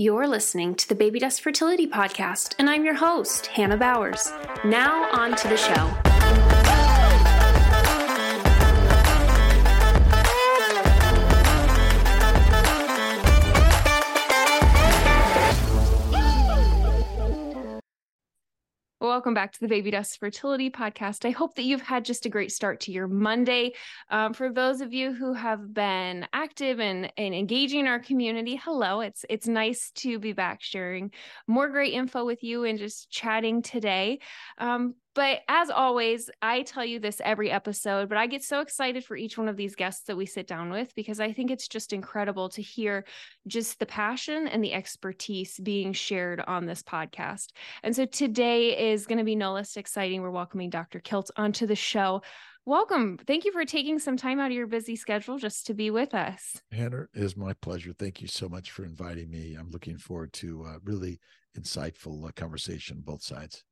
You're listening to the Baby Dust Fertility Podcast, and I'm your host, Hannah Bowers. Now, on to the show. Welcome back to the Baby Dust Fertility Podcast. I hope that you've had just a great start to your Monday. Um, for those of you who have been active and, and engaging our community, hello. It's it's nice to be back sharing more great info with you and just chatting today. Um, but as always, I tell you this every episode, but I get so excited for each one of these guests that we sit down with because I think it's just incredible to hear just the passion and the expertise being shared on this podcast. And so today is going to be no less exciting. We're welcoming Dr. Kiltz onto the show. Welcome. Thank you for taking some time out of your busy schedule just to be with us. Hannah, it is my pleasure. Thank you so much for inviting me. I'm looking forward to a really insightful uh, conversation both sides.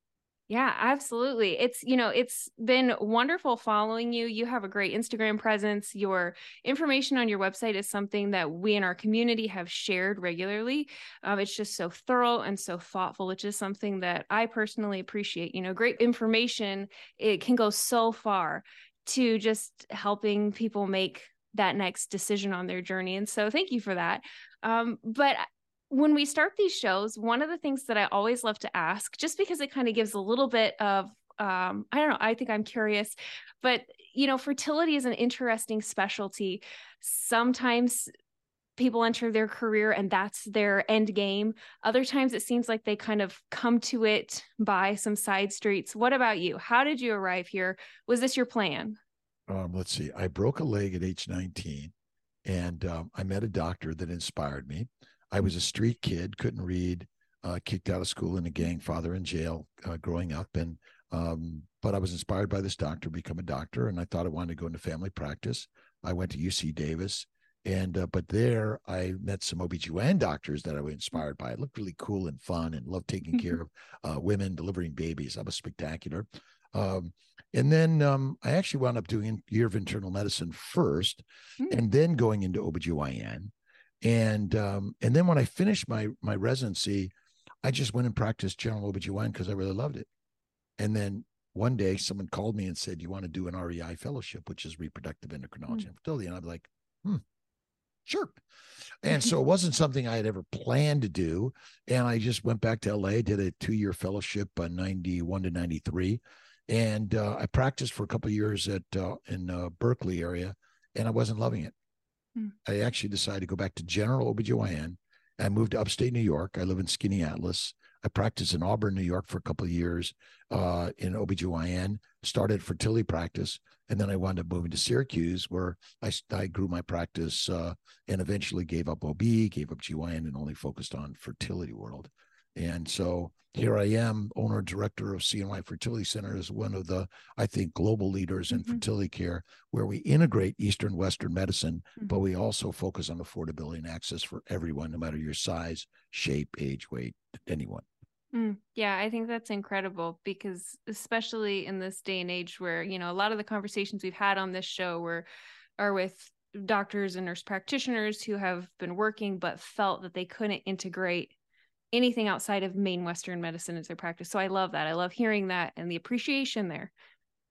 Yeah, absolutely. It's, you know, it's been wonderful following you. You have a great Instagram presence. Your information on your website is something that we in our community have shared regularly. Um, it's just so thorough and so thoughtful, which is something that I personally appreciate. You know, great information, it can go so far to just helping people make that next decision on their journey. And so thank you for that. Um, but when we start these shows, one of the things that I always love to ask, just because it kind of gives a little bit of, um, I don't know, I think I'm curious, but you know, fertility is an interesting specialty. Sometimes people enter their career and that's their end game. Other times it seems like they kind of come to it by some side streets. What about you? How did you arrive here? Was this your plan? Um, let's see. I broke a leg at age 19 and um, I met a doctor that inspired me. I was a street kid, couldn't read, uh, kicked out of school in a gang, father in jail uh, growing up. And, um, but I was inspired by this doctor, become a doctor. And I thought I wanted to go into family practice. I went to UC Davis. And, uh, but there I met some OBGYN doctors that I was inspired by. It looked really cool and fun and loved taking mm-hmm. care of uh, women delivering babies. That was spectacular. Um, and then um, I actually wound up doing a year of internal medicine first mm. and then going into OBGYN and um, and then when I finished my my residency, I just went and practiced general OBGYN because I really loved it. And then one day someone called me and said, You want to do an REI fellowship, which is reproductive endocrinology mm and fertility? And I'm like, hmm, sure. And so it wasn't something I had ever planned to do. And I just went back to LA, did a two year fellowship, uh, 91 to 93. And uh, I practiced for a couple years at uh, in uh, Berkeley area, and I wasn't loving it. I actually decided to go back to general OBGYN. I moved to upstate New York. I live in Skaneateles. I practiced in Auburn, New York for a couple of years uh, in OBGYN, started fertility practice, and then I wound up moving to Syracuse where I, I grew my practice uh, and eventually gave up OB, gave up GYN, and only focused on fertility world. And so here I am, owner director of CNY Fertility Center, is one of the, I think, global leaders in mm-hmm. fertility care, where we integrate Eastern Western medicine, mm-hmm. but we also focus on affordability and access for everyone, no matter your size, shape, age, weight, anyone. Mm, yeah, I think that's incredible because, especially in this day and age where, you know, a lot of the conversations we've had on this show were are with doctors and nurse practitioners who have been working but felt that they couldn't integrate anything outside of main Western medicine as their practice. So I love that. I love hearing that and the appreciation there.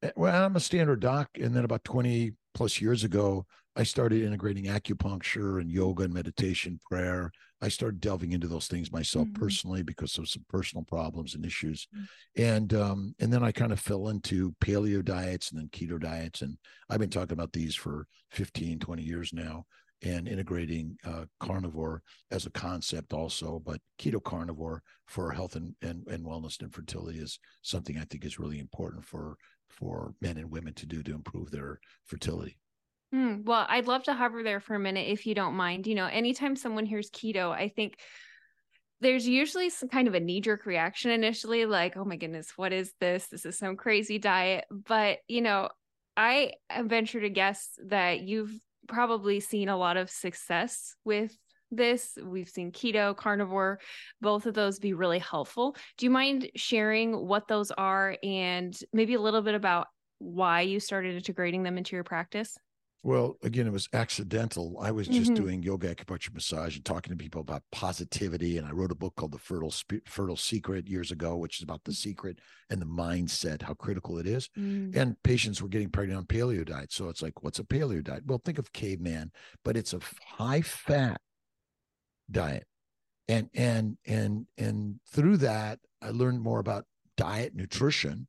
Eh, well, I'm a standard doc. And then about 20 plus years ago, I started integrating acupuncture and yoga and meditation, prayer. I started delving into those things myself mm-hmm. personally because of some personal problems and issues. Mm-hmm. And um, and then I kind of fell into paleo diets and then keto diets. And I've been talking about these for 15, 20 years now and integrating uh, carnivore as a concept also but keto carnivore for health and, and, and wellness and fertility is something i think is really important for for men and women to do to improve their fertility. Mm, well i'd love to hover there for a minute if you don't mind. You know anytime someone hears keto i think there's usually some kind of a knee jerk reaction initially like oh my goodness what is this? This is some crazy diet. But you know I venture to guess that you've probably seen a lot of success with this. We've seen keto, carnivore, both of those be really helpful. Do you mind sharing what those are and maybe a little bit about why you started integrating them into your practice? Well, again, it was accidental. I was just mm-hmm. doing yoga, acupuncture, massage, and talking to people about positivity. And I wrote a book called The Fertile Sp- Fertile Secret years ago, which is about the secret and the mindset, how critical it is. Mm. And patients were getting pregnant on paleo diet. So it's like, what's a paleo diet? Well, think of caveman, but it's a high fat diet. And and and and through that, I learned more about diet, nutrition,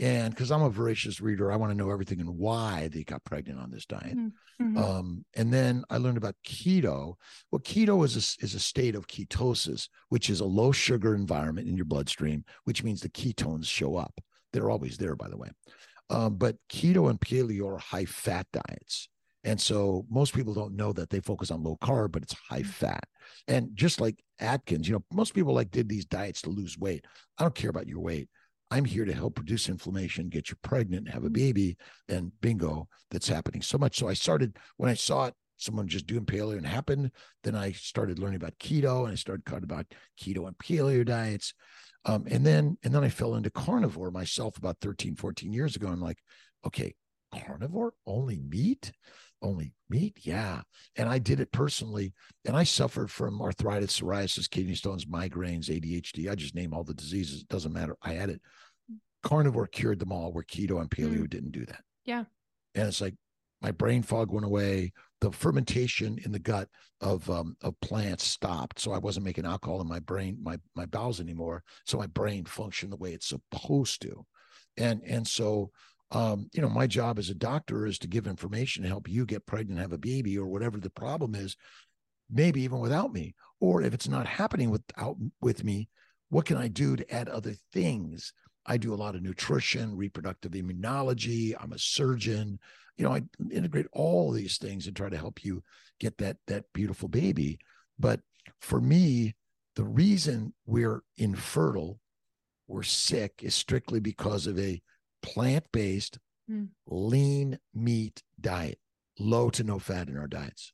and because I'm a voracious reader, I want to know everything and why they got pregnant on this diet. Mm-hmm. mm-hmm. Um, and then I learned about keto. Well, keto is a, is a state of ketosis, which is a low sugar environment in your bloodstream, which means the ketones show up. They're always there, by the way. Um, but keto and paleo are high fat diets. And so most people don't know that they focus on low carb, but it's high mm-hmm. fat. And just like Atkins, you know, most people like did these diets to lose weight. I don't care about your weight. I'm here to help reduce inflammation, get you pregnant, have a baby, and bingo, that's happening so much. So I started when I saw it, someone just doing paleo and happened. Then I started learning about keto and I started talking about keto and paleo diets. Um, and then and then I fell into carnivore myself about 13, 14 years ago. I'm like, okay, carnivore, only meat, only meat, yeah. And I did it personally, and I suffered from arthritis, psoriasis, kidney stones, migraines, ADHD. I just name all the diseases. It doesn't matter. I had it carnivore cured them all where keto and paleo mm. didn't do that yeah and it's like my brain fog went away the fermentation in the gut of um, of plants stopped so i wasn't making alcohol in my brain my my bowels anymore so my brain functioned the way it's supposed to and and so um, you know my job as a doctor is to give information to help you get pregnant have a baby or whatever the problem is maybe even without me or if it's not happening without with me what can i do to add other things I do a lot of nutrition, reproductive immunology. I'm a surgeon. You know, I integrate all these things and try to help you get that that beautiful baby. But for me, the reason we're infertile, we're sick, is strictly because of a plant-based, mm. lean meat diet, low to no fat in our diets.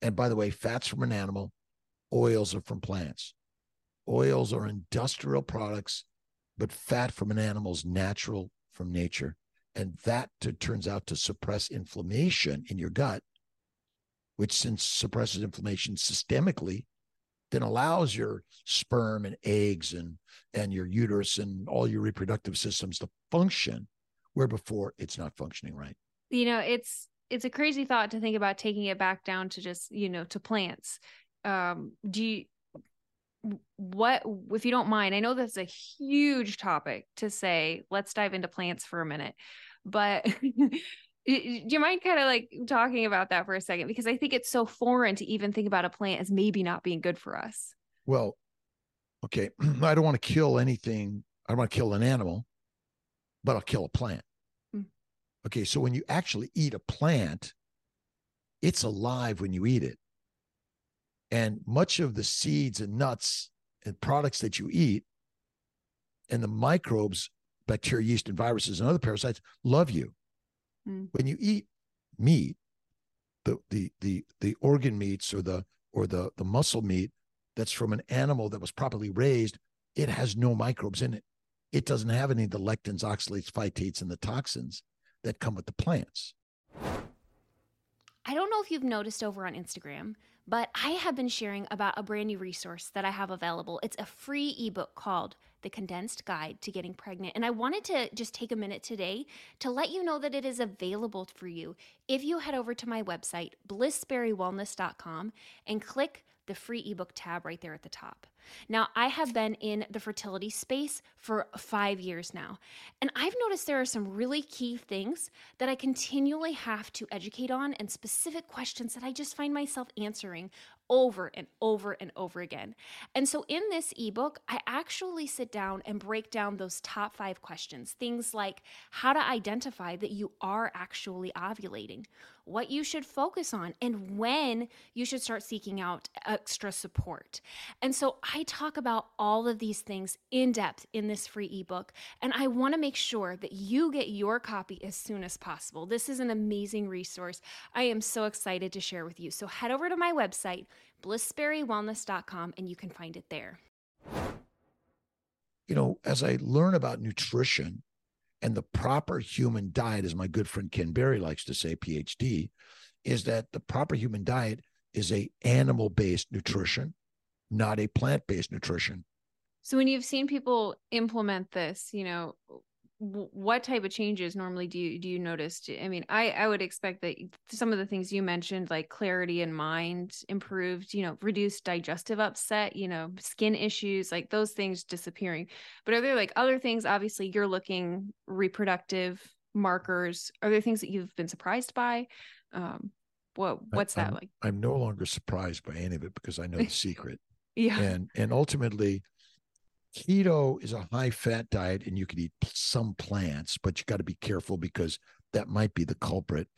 And by the way, fats from an animal, oils are from plants. Oils are industrial products but fat from an animal is natural from nature. And that to, turns out to suppress inflammation in your gut, which since suppresses inflammation systemically, then allows your sperm and eggs and and your uterus and all your reproductive systems to function where before it's not functioning right. You know, it's it's a crazy thought to think about taking it back down to just, you know, to plants. Um, do you what if you don't mind i know that's a huge topic to say let's dive into plants for a minute but do you mind kind of like talking about that for a second because i think it's so foreign to even think about a plant as maybe not being good for us well okay i don't want to kill anything i don't want to kill an animal but i'll kill a plant mm. okay so when you actually eat a plant it's alive when you eat it and much of the seeds and nuts and products that you eat and the microbes, bacteria, yeast, and viruses and other parasites love you. Mm. When you eat meat, the the the the organ meats or the or the the muscle meat that's from an animal that was properly raised, it has no microbes in it. It doesn't have any of the lectins, oxalates, phytates, and the toxins that come with the plants. I don't know if you've noticed over on Instagram, but I have been sharing about a brand new resource that I have available. It's a free ebook called The Condensed Guide to Getting Pregnant. And I wanted to just take a minute today to let you know that it is available for you if you head over to my website, blissberrywellness.com, and click the free ebook tab right there at the top. Now, I have been in the fertility space for five years now, and I've noticed there are some really key things that I continually have to educate on and specific questions that I just find myself answering over and over and over again. And so in this ebook, I actually sit down and break down those top five questions. Things like how to identify that you are actually ovulating, what you should focus on, and when you should start seeking out extra support. And so I talk about all of these things in depth in this free ebook. And I want to make sure that you get your copy as soon as possible. This is an amazing resource. I am so excited to share with you. So head over to my website blissberrywellness.com, and you can find it there. You know, as I learn about nutrition And the proper human diet, as my good friend Ken Berry likes to say, PhD, is that the proper human diet is a animal based nutrition, not a plant based nutrition. So when you've seen people implement this, you know, what type of changes normally do you do you notice? I mean i i would expect that some of the things you mentioned like clarity in mind improved you know reduced digestive upset you know skin issues like those things disappearing. But are there like other things? Obviously you're looking reproductive markers. Are there things that you've been surprised by? Um what what's I, that I'm, like? I'm no longer surprised by any of it because i know the secret yeah. And and ultimately keto is a high fat diet and you can eat some plants but you got to be careful because that might be the culprit.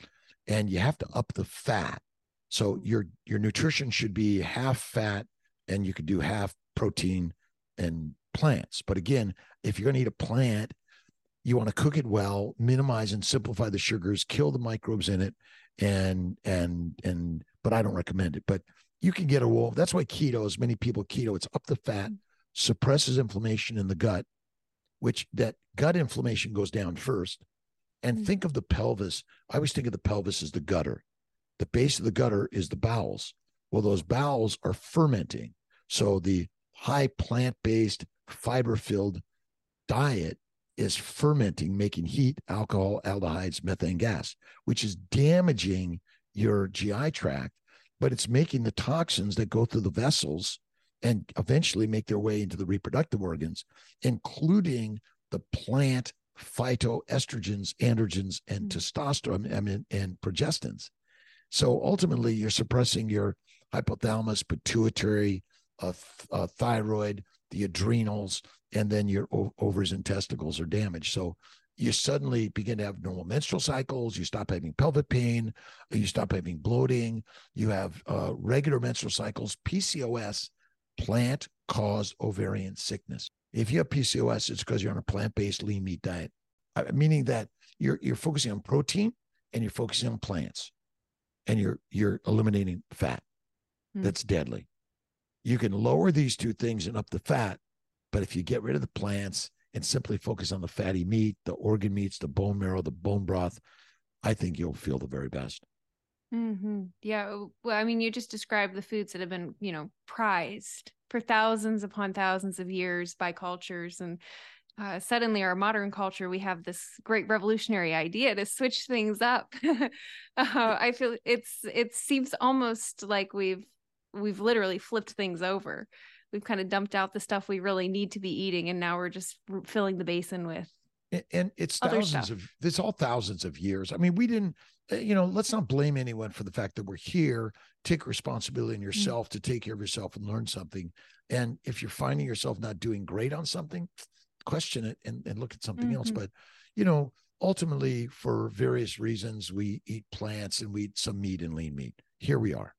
And you have to up the fat. So your your nutrition should be half fat and you could do half protein and plants. But again if you're going to eat a plant you want to cook it well minimize and simplify the sugars kill the microbes in it and and and but i don't recommend it. But you can get a wolf that's why keto as many people keto it's up the fat suppresses inflammation in the gut, which that gut inflammation goes down first. And mm-hmm. think of the pelvis. I always think of the pelvis as the gutter. The base of the gutter is the bowels. Well, those bowels are fermenting. So the high plant based, fiber filled diet is fermenting, making heat, alcohol, aldehydes, methane gas, which is damaging your GI tract, but it's making the toxins that go through the vessels and eventually make their way into the reproductive organs, including the plant phytoestrogens, androgens, and mm-hmm. testosterone I mean, and progestins. So ultimately, you're suppressing your hypothalamus, pituitary, uh, uh, thyroid, the adrenals, and then your ovaries and testicles are damaged. So you suddenly begin to have normal menstrual cycles. You stop having pelvic pain. You stop having bloating. You have uh, regular menstrual cycles. PCOS plant caused ovarian sickness. If you have PCOS, it's because you're on a plant based lean meat diet, uh, meaning that you're, you're focusing on protein and you're focusing on plants and you're, you're eliminating fat. Mm. That's deadly. You can lower these two things and up the fat, but if you get rid of the plants and simply focus on the fatty meat, the organ meats, the bone marrow, the bone broth, I think you'll feel the very best. Mm-hmm. Yeah. Well, I mean, you just described the foods that have been, you know, prized for thousands upon thousands of years by cultures. And uh, suddenly, our modern culture, we have this great revolutionary idea to switch things up. uh, I feel it's it seems almost like we've we've literally flipped things over. We've kind of dumped out the stuff we really need to be eating, and now we're just filling the basin with and it's thousands of it's all thousands of years i mean we didn't uh, you know let's not blame anyone for the fact that we're here take responsibility in mm. yourself mm-hmm. to take care of yourself and learn something and if you're finding yourself not doing great on something question it and, and look at something mm-hmm. else but you know ultimately for various reasons we eat plants and we eat some meat and lean meat here we are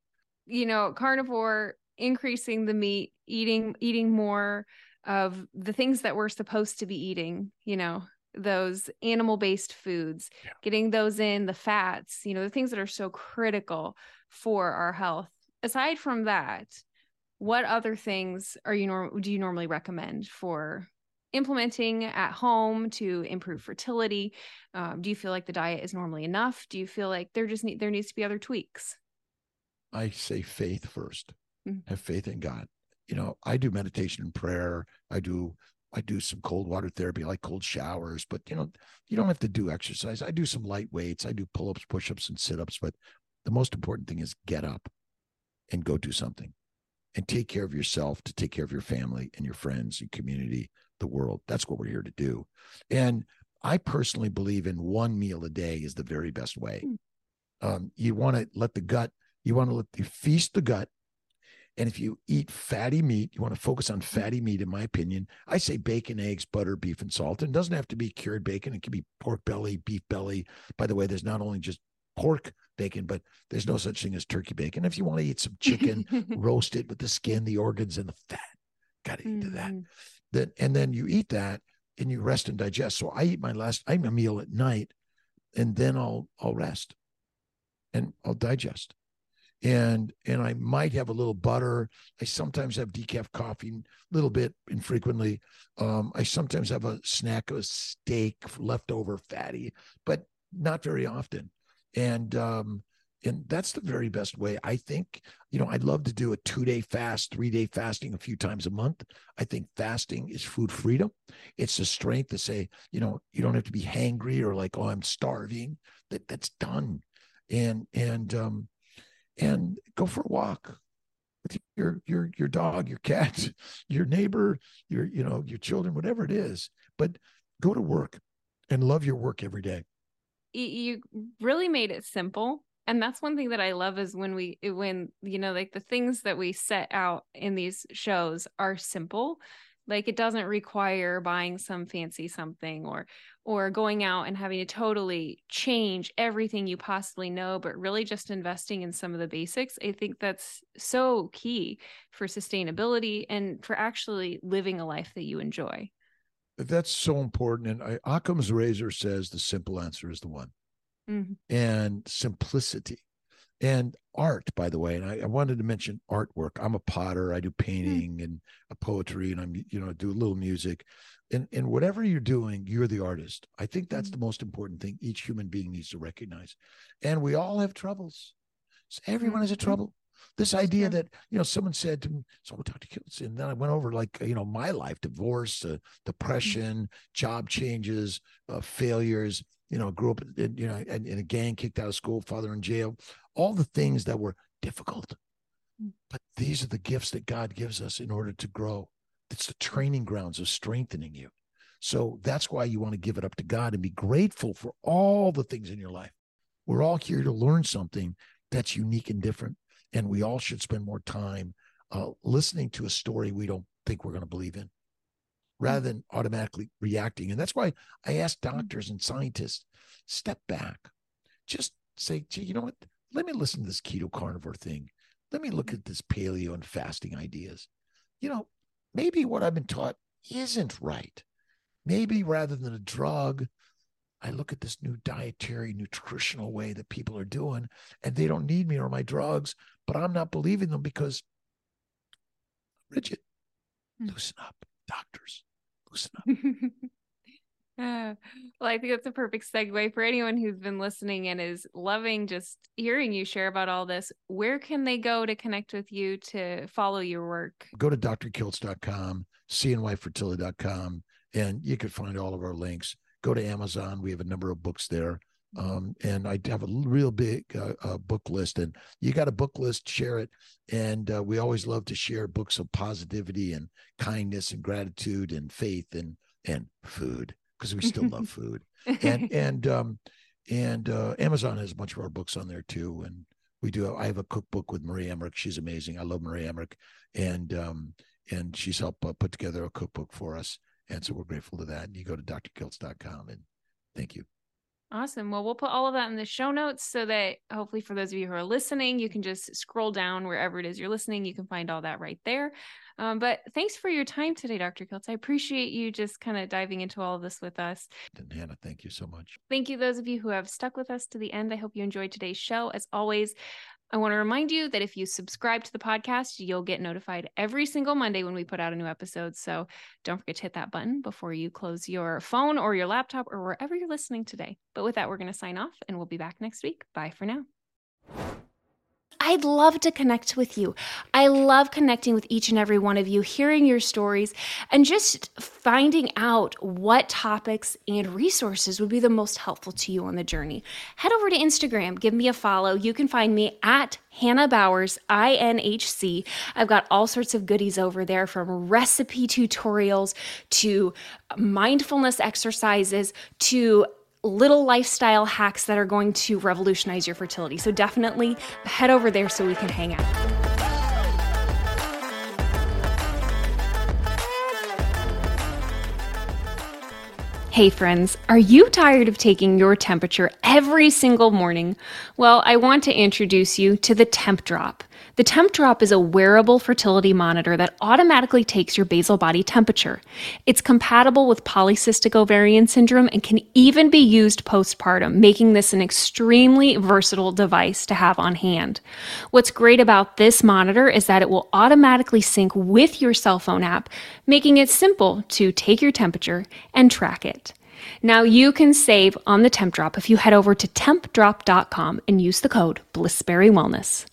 you know carnivore increasing the meat eating eating more of the things that we're supposed to be eating you know those animal based foods, yeah. getting those in, the fats, you know, the things that are so critical for our health. Aside from that, what other things are you norm- do you normally recommend for implementing at home to improve fertility? Um, do you feel like the diet is normally enough? Do you feel like there just need there needs to be other tweaks? I say faith 1st mm-hmm. Have faith in God. You know, I do meditation and prayer. I do I do some cold water therapy, like cold showers, but you know, you don't have to do exercise. I do some light weights, I do pull ups, push ups, and sit ups. But the most important thing is get up and go do something and take care of yourself to take care of your family and your friends and community, the world. That's what we're here to do. And I personally believe in one meal a day is the very best way. Hmm. Um, you want to let the gut, you want to let you feast the gut and if you eat fatty meat, you want to focus on fatty meat, in my opinion. I say bacon, eggs, butter, beef, and salt. And it doesn't have to be cured bacon. It can be pork belly, beef belly. By the way, there's not only just pork bacon, but there's no such thing as turkey bacon. If you want to eat some chicken, roast it with the skin, the organs, and the fat. Got to eat mm-hmm. that. Then and then you eat that and you rest and digest. So I eat my last I eat a meal at night and then I'll I'll rest and I'll digest and and I might have a little butter. I sometimes have decaf coffee, a little bit infrequently. Um, I sometimes have a snack of steak, leftover fatty, but not very often. And um, and that's the very best way. I think, you know, I'd love to do a two day fast, three day fasting a few times a month. I think fasting is food freedom. It's the strength to say, you know, you don't have to be hangry or like, oh, I'm starving. That that's done. And and um and go for a walk with your your your dog, your cat, your neighbor, your you know, your children, whatever it is. But go to work and love your work every day. You really made it simple and that's one thing that i love is when we when you know like the things that we set out in these shows are simple like it doesn't require buying some fancy something or or going out and having to totally change everything you possibly know but really just investing in some of the basics i think that's so key for sustainability and for actually living a life that you enjoy. That's so important and I, occam's razor says the simple answer is the one. Mm-hmm. and simplicity and art by the way and I, I, wanted to mention artwork. I'm a potter i do hmm. painting and a poetry and i'm you know do a little music and and whatever you're doing you're the artist. I think that's the most important thing each human being needs to recognize and we all have troubles. So everyone has a mm-hmm. trouble. This idea that you know someone said to me so dr Kiltz, and then i went over like you know my life divorce uh, depression job changes uh, failures you know, grew up, in, you know, in, in a gang, kicked out of school, father in jail, all the things that were difficult. Mm. But these are the gifts that God gives us in order to grow. It's the training grounds of strengthening you. So that's why you want to give it up to God and be grateful for all the things in your life. We're all here to learn something that's unique and different. And we all should spend more time uh, listening to a story we don't think we're going to believe in rather than automatically reacting. And that's why I ask mm-hmm. doctors and scientists step back, just say, gee, you know what? Let me listen to this keto carnivore thing. Let me look at this paleo and fasting ideas. You know, maybe what I've been taught isn't right. Maybe rather than a drug, I look at this new dietary, nutritional way that people are doing, and they don't need me or my drugs, but I'm not believing them because, Bridget, hmm. loosen up doctors. Loosen up. Well, I think that's a perfect segue for anyone who's been listening and is loving just hearing you share about all this. Where can they go to connect with you to follow your work? Go to drkiltz.com, cnyfertility.com, and you can find all of our links. Go to Amazon. We have a number of books there. Um, and I have a real big uh, uh, book list, and you got a book list, share it. And uh, we always love to share books of positivity and kindness and gratitude and faith and and food because we still love food. And and um, and uh, Amazon has a bunch of our books on there too. And we do. I have a cookbook with Maria Emmerich. She's amazing. I love Maria Emmerich, and um, and she's helped uh, put together a cookbook for us. And so we're grateful to that. And you go to drkiltz.com and thank you. Awesome. Well, we'll put all of that in the show notes so that hopefully for those of you who are listening, you can just scroll down wherever it is you're listening. You can find all that right there. Um, but thanks for your time today, Dr. Kiltz. I appreciate you just kind of diving into all of this with us. And Hannah, thank you so much. Thank you, those of you who have stuck with us to the end. I hope you enjoyed today's show. As always, I want to remind you that if you subscribe to the podcast, you'll get notified every single Monday when we put out a new episode. So don't forget to hit that button before you close your phone or your laptop or wherever you're listening today. But with that, we're going to sign off and we'll be back next week. Bye for now. I'd love to connect with you. I love connecting with each and every one of you, hearing your stories, and just finding out what topics and resources would be the most helpful to you on the journey. Head over to Instagram, give me a follow. You can find me at Hannah Bowers, INHC. I've got all sorts of goodies over there from recipe tutorials to mindfulness exercises to little lifestyle hacks that are going to revolutionize your fertility. So definitely head over there so we can hang out. Hey friends, are you tired of taking your temperature every single morning? Well, I want to introduce you to the Temp Drop. The Temp Drop is a wearable fertility monitor that automatically takes your basal body temperature. It's compatible with polycystic ovarian syndrome and can even be used postpartum, making this an extremely versatile device to have on hand. What's great about this monitor is that it will automatically sync with your cell phone app, making it simple to take your temperature and track it. Now you can save on the Temp Drop if you head over to tempdrop.com and use the code BlissBerry Wellness.